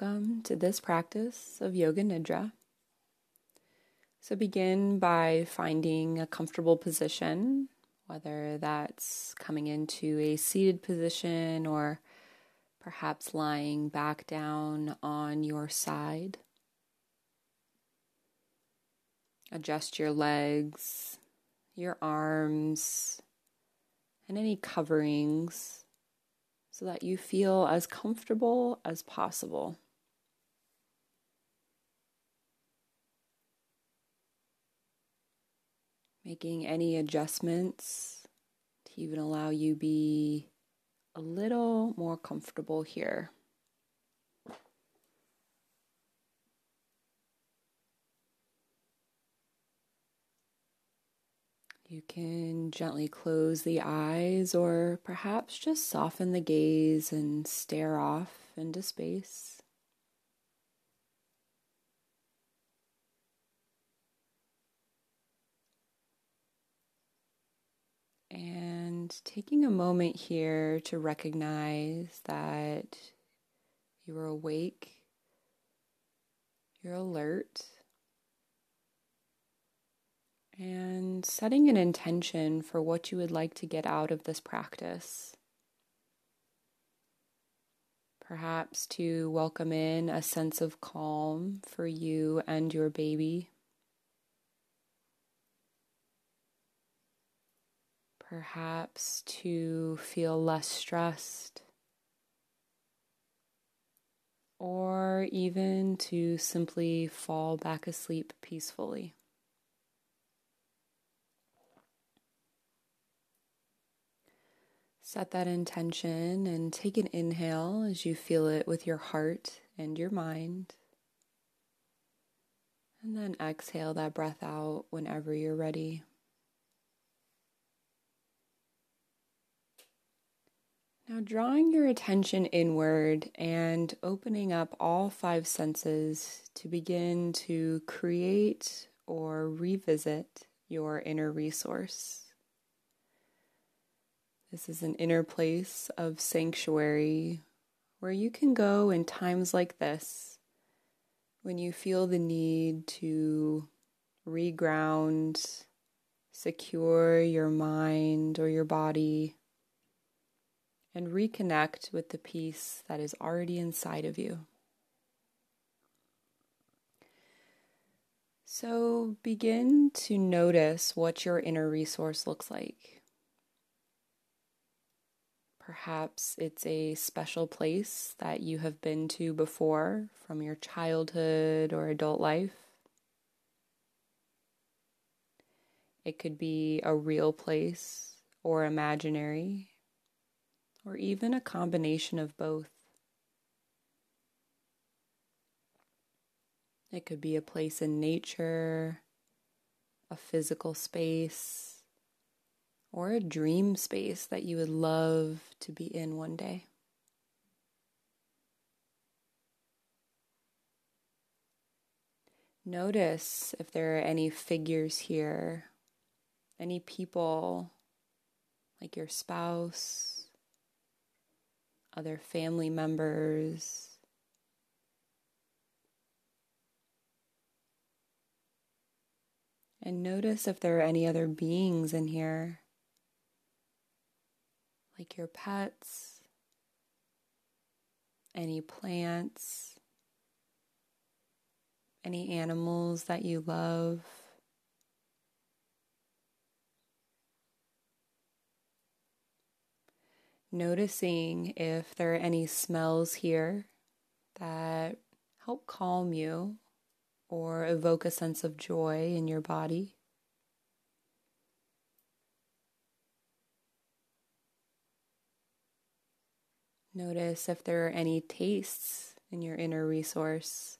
welcome to this practice of Yoga Nidra. So begin by finding a comfortable position, whether that's coming into a seated position or perhaps lying back down on your side. Adjust your legs, your arms, and any coverings so that you feel as comfortable as possible. Making any adjustments to even allow you be a little more comfortable here. You can gently close the eyes or perhaps just soften the gaze and stare off into space. And taking a moment here to recognize that you're awake, you're alert and setting an intention for what you would like to get out of this practice. Perhaps to welcome in a sense of calm for you and your baby. Perhaps to feel less stressed. Or even to simply fall back asleep peacefully. Set that intention and take an inhale as you feel it with your heart and your mind. And then exhale that breath out whenever you're ready. Now, drawing your attention inward and opening up all five senses to begin to create or revisit your inner resource. This is an inner place of sanctuary where you can go in times like this when you feel the need to reground, secure your mind or your body, and reconnect with the peace that is already inside of you. So begin to notice what your inner resource looks like. Perhaps it's a special place that you have been to before from your childhood or adult life. It could be a real place or imaginary, or even a combination of both. It could be a place in nature, a physical space or a dream space that you would love to be in one day. Notice if there are any figures here, any people like your spouse, other family members. And notice if there are any other beings in here like your pets, any plants, any animals that you love. Noticing if there are any smells here that help calm you or evoke a sense of joy in your body. Notice if there are any tastes in your inner resource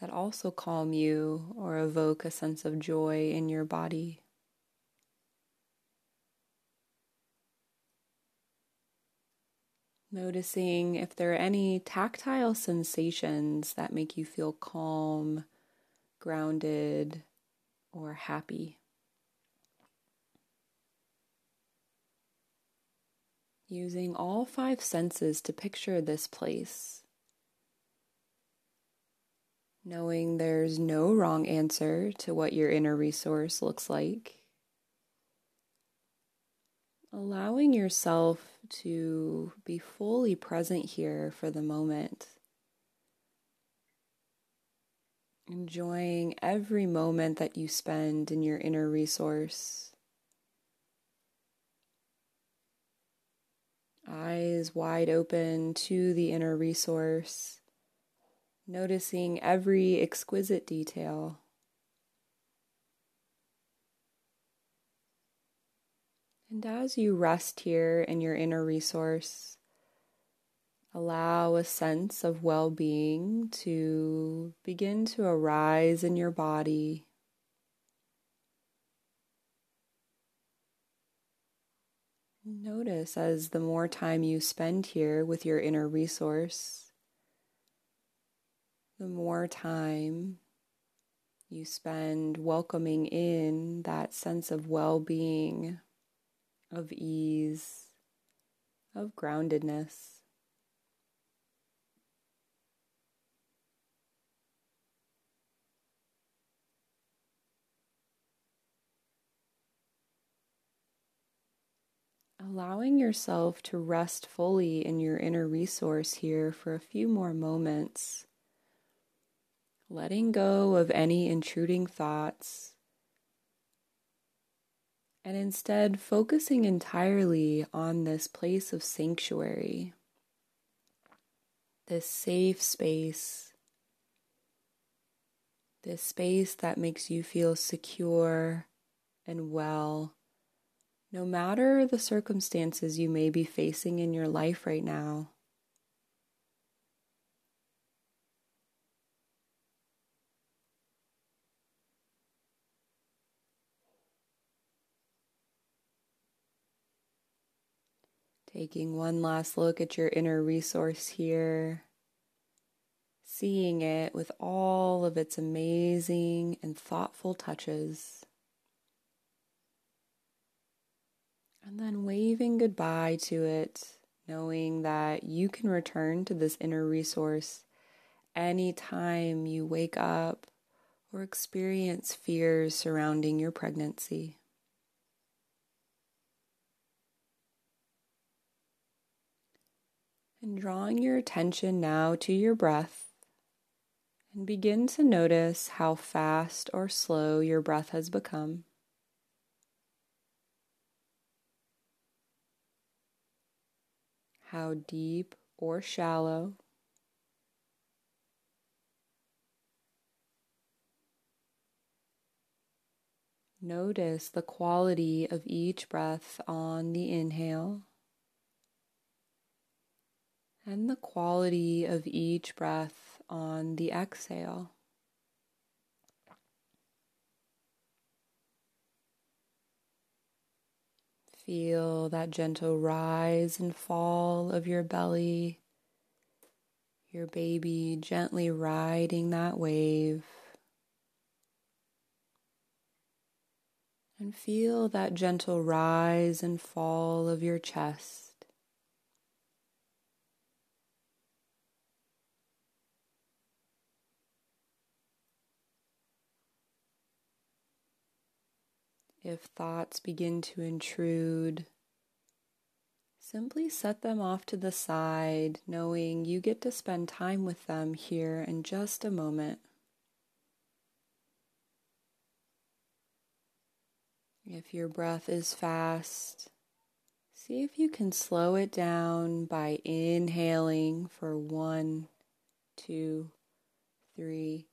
that also calm you or evoke a sense of joy in your body. Noticing if there are any tactile sensations that make you feel calm, grounded, or happy. Using all five senses to picture this place knowing there's no wrong answer to what your inner resource looks like. Allowing yourself to be fully present here for the moment. Enjoying every moment that you spend in your inner resource. Eyes wide open to the inner resource noticing every exquisite detail. And as you rest here in your inner resource, allow a sense of well being to begin to arise in your body. Notice as the more time you spend here with your inner resource, the more time you spend welcoming in that sense of well being, of ease, of groundedness. Allowing yourself to rest fully in your inner resource here for a few more moments letting go of any intruding thoughts, and instead focusing entirely on this place of sanctuary, this safe space, this space that makes you feel secure and well, no matter the circumstances you may be facing in your life right now. Taking one last look at your inner resource here, seeing it with all of its amazing and thoughtful touches. And then waving goodbye to it, knowing that you can return to this inner resource anytime you wake up or experience fears surrounding your pregnancy. And drawing your attention now to your breath, and begin to notice how fast or slow your breath has become. How deep or shallow. Notice the quality of each breath on the inhale and the quality of each breath on the exhale. Feel that gentle rise and fall of your belly, your baby gently riding that wave. And feel that gentle rise and fall of your chest. If thoughts begin to intrude, simply set them off to the side, knowing you get to spend time with them here in just a moment. If your breath is fast, see if you can slow it down by inhaling for one, two, three,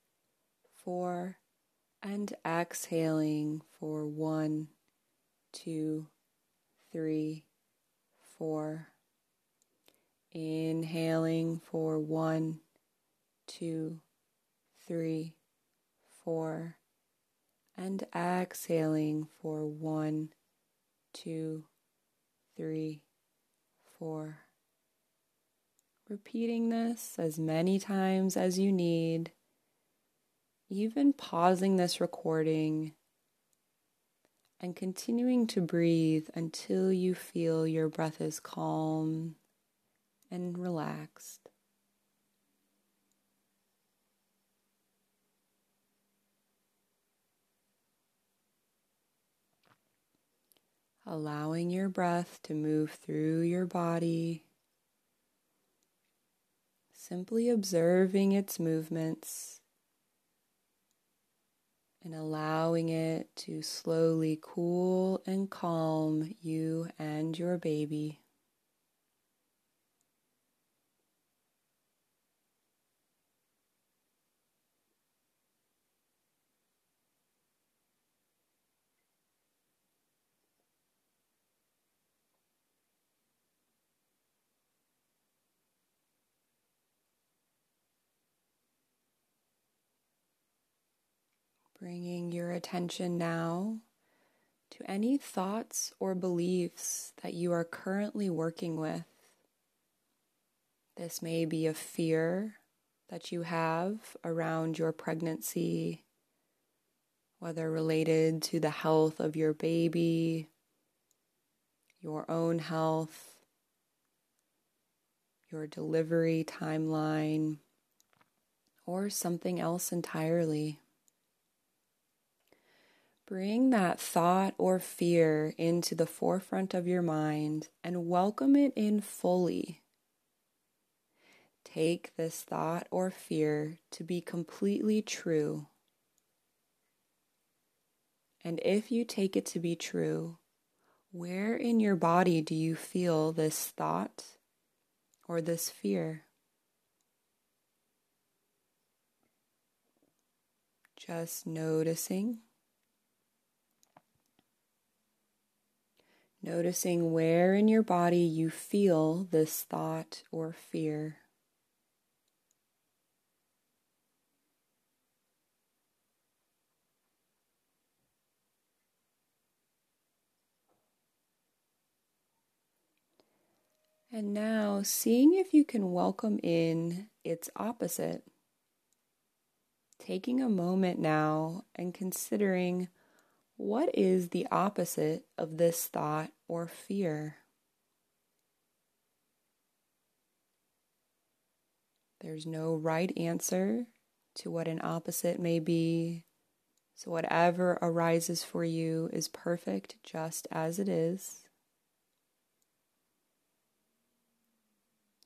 four and exhaling for one, two, three, four. Inhaling for one, two, three, four. And exhaling for one, two, three, four. Repeating this as many times as you need you've been pausing this recording and continuing to breathe until you feel your breath is calm and relaxed. allowing your breath to move through your body, simply observing its movements and allowing it to slowly cool and calm you and your baby. Bringing your attention now to any thoughts or beliefs that you are currently working with. This may be a fear that you have around your pregnancy, whether related to the health of your baby, your own health, your delivery timeline, or something else entirely. Bring that thought or fear into the forefront of your mind and welcome it in fully. Take this thought or fear to be completely true. And if you take it to be true, where in your body do you feel this thought or this fear? Just noticing. Noticing where in your body you feel this thought or fear. And now seeing if you can welcome in its opposite. Taking a moment now and considering what is the opposite of this thought or fear? There's no right answer to what an opposite may be. So, whatever arises for you is perfect just as it is.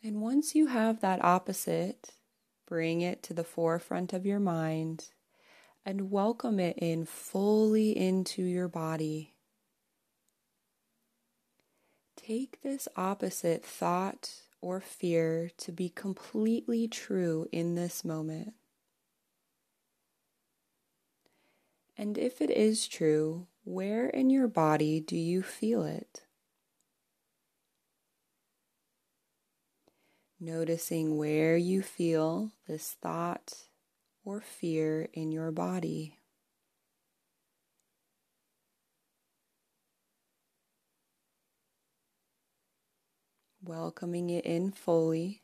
And once you have that opposite, bring it to the forefront of your mind and welcome it in fully into your body. Take this opposite thought or fear to be completely true in this moment. And if it is true, where in your body do you feel it? Noticing where you feel this thought or fear in your body. Welcoming it in fully.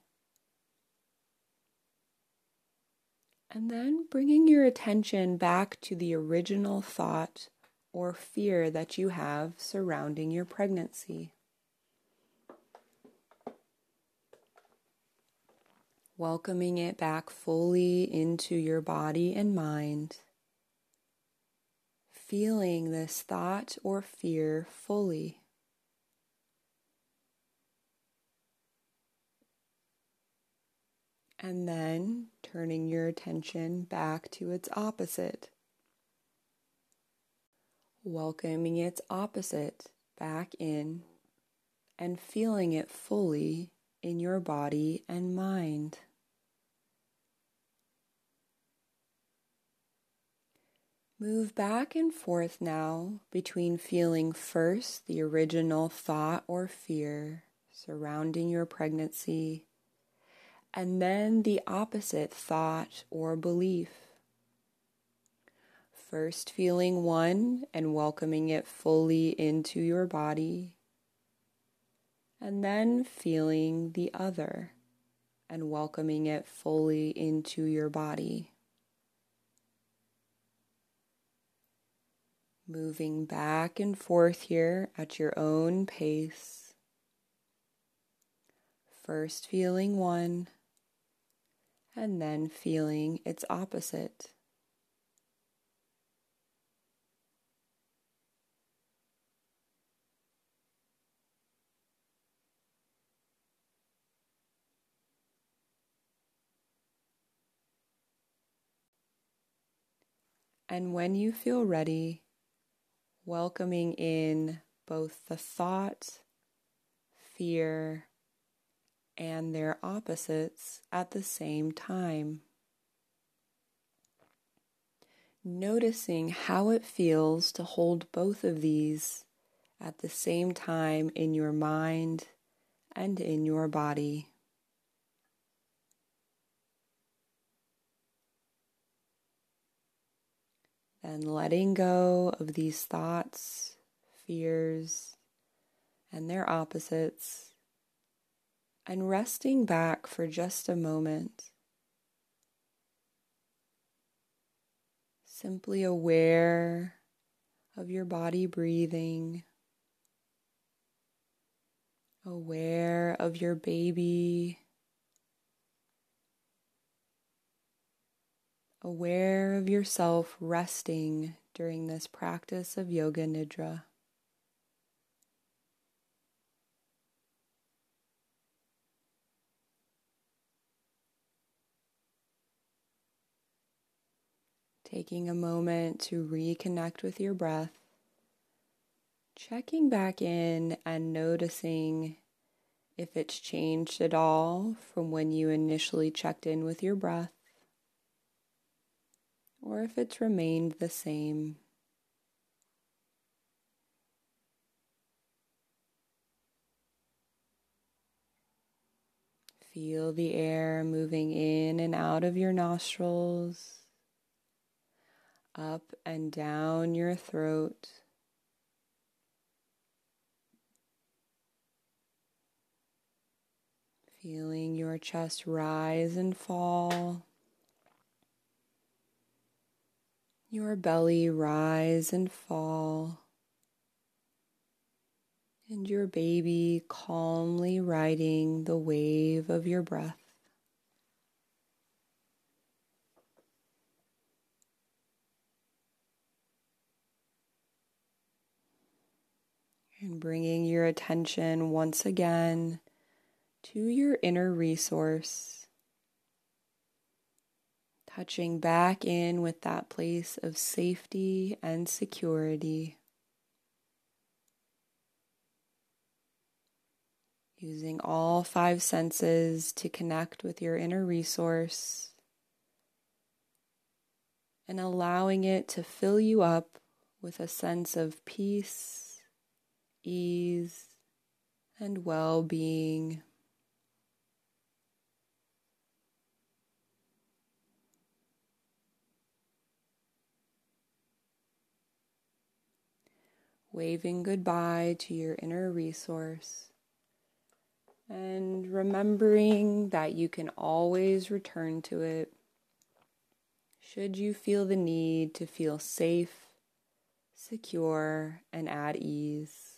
And then bringing your attention back to the original thought or fear that you have surrounding your pregnancy. Welcoming it back fully into your body and mind, feeling this thought or fear fully. And then turning your attention back to its opposite. Welcoming its opposite back in and feeling it fully in your body and mind. Move back and forth now between feeling first the original thought or fear surrounding your pregnancy and then the opposite thought or belief. First, feeling one and welcoming it fully into your body, and then feeling the other and welcoming it fully into your body. moving back and forth here at your own pace. First feeling one, and then feeling its opposite. And when you feel ready, welcoming in both the thought, fear, and their opposites at the same time. Noticing how it feels to hold both of these at the same time in your mind and in your body. Then letting go of these thoughts, fears, and their opposites, and resting back for just a moment. Simply aware of your body breathing, aware of your baby aware of yourself resting during this practice of Yoga Nidra. Taking a moment to reconnect with your breath, checking back in and noticing if it's changed at all from when you initially checked in with your breath or if it's remained the same. Feel the air moving in and out of your nostrils, up and down your throat. Feeling your chest rise and fall. Your belly rise and fall, and your baby calmly riding the wave of your breath. And bringing your attention once again to your inner resource touching back in with that place of safety and security. Using all five senses to connect with your inner resource and allowing it to fill you up with a sense of peace, ease, and well being. Waving goodbye to your inner resource, and remembering that you can always return to it should you feel the need to feel safe, secure, and at ease.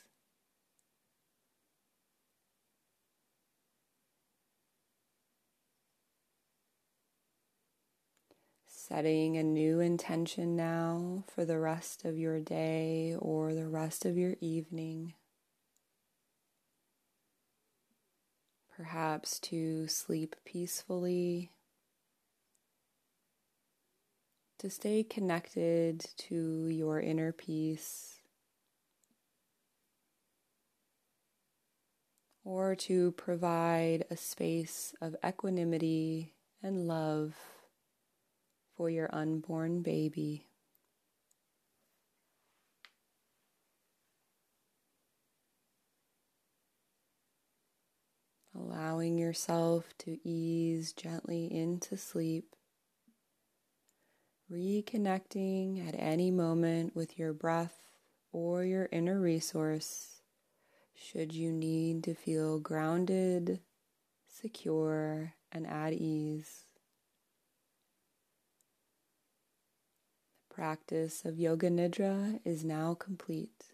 Setting a new intention now for the rest of your day or the rest of your evening. Perhaps to sleep peacefully, to stay connected to your inner peace, or to provide a space of equanimity and love for your unborn baby. Allowing yourself to ease gently into sleep, reconnecting at any moment with your breath or your inner resource should you need to feel grounded, secure, and at ease. Practice of Yoga Nidra is now complete.